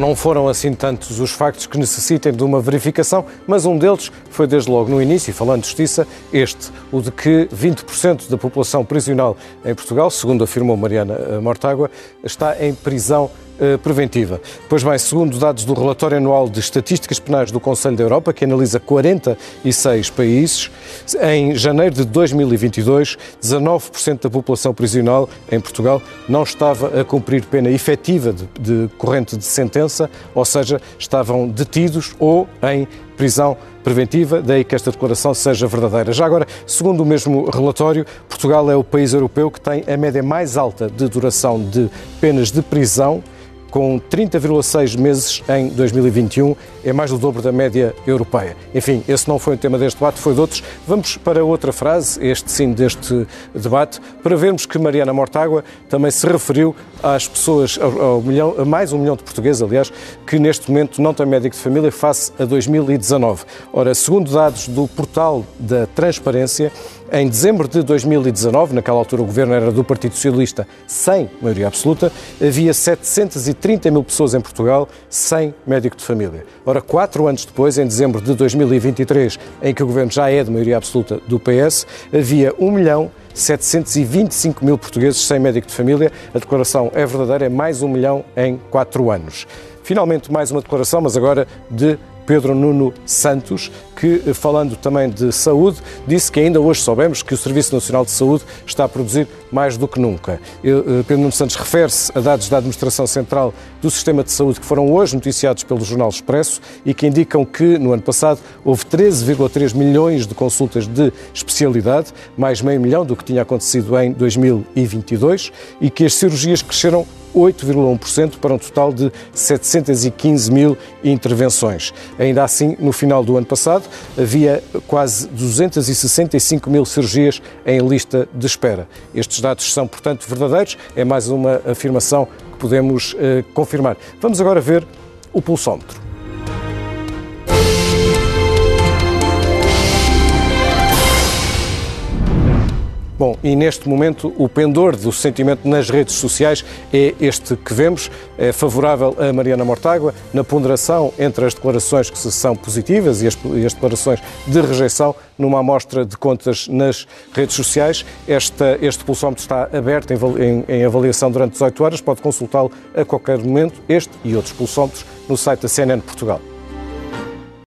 Não foram assim tantos os factos que necessitem de uma verificação, mas um deles foi desde logo no início, falando de justiça, este, o de que 20% da população prisional em Portugal, segundo afirmou Mariana Mortágua, está em prisão eh, preventiva. Pois bem, segundo dados do relatório anual de estatísticas penais do Conselho da Europa, que analisa 46 países, em janeiro de 2022, 19% da população prisional em Portugal não estava a cumprir pena efetiva de, de corrente de sentença, ou seja, estavam detidos ou em prisão preventiva, daí que esta declaração seja verdadeira. Já agora, segundo o mesmo relatório, Portugal é o país europeu que tem a média mais alta de duração de penas de prisão com 30,6 meses em 2021, é mais do dobro da média europeia. Enfim, esse não foi o tema deste debate, foi de outros. Vamos para outra frase, este sim, deste debate, para vermos que Mariana Mortágua também se referiu às pessoas, ao, milhão, a mais um milhão de portugueses, aliás, que neste momento não têm médico de família face a 2019. Ora, segundo dados do portal da Transparência, em dezembro de 2019, naquela altura o governo era do Partido Socialista sem maioria absoluta, havia 730 mil pessoas em Portugal sem médico de família. Ora, quatro anos depois, em dezembro de 2023, em que o governo já é de maioria absoluta do PS, havia 1 milhão 725 mil portugueses sem médico de família. A declaração é verdadeira, é mais um milhão em quatro anos. Finalmente, mais uma declaração, mas agora de Pedro Nuno Santos, que, falando também de saúde, disse que ainda hoje soubemos que o Serviço Nacional de Saúde está a produzir mais do que nunca. Eh, Pedro Nuno Santos refere-se a dados da Administração Central do Sistema de Saúde que foram hoje noticiados pelo Jornal Expresso e que indicam que, no ano passado, houve 13,3 milhões de consultas de especialidade, mais meio milhão do que tinha acontecido em 2022, e que as cirurgias cresceram 8,1% para um total de 715 mil intervenções. Ainda assim, no final do ano passado, havia quase 265 mil cirurgias em lista de espera. Estes dados são, portanto, verdadeiros. É mais uma afirmação que podemos eh, confirmar. Vamos agora ver o pulsómetro. Bom, e neste momento o pendor do sentimento nas redes sociais é este que vemos, é favorável a Mariana Mortágua, na ponderação entre as declarações que são positivas e as, e as declarações de rejeição numa amostra de contas nas redes sociais. Esta, este pulsómetro está aberto em, em, em avaliação durante 18 horas, pode consultá-lo a qualquer momento, este e outros pulsómetros, no site da CNN Portugal.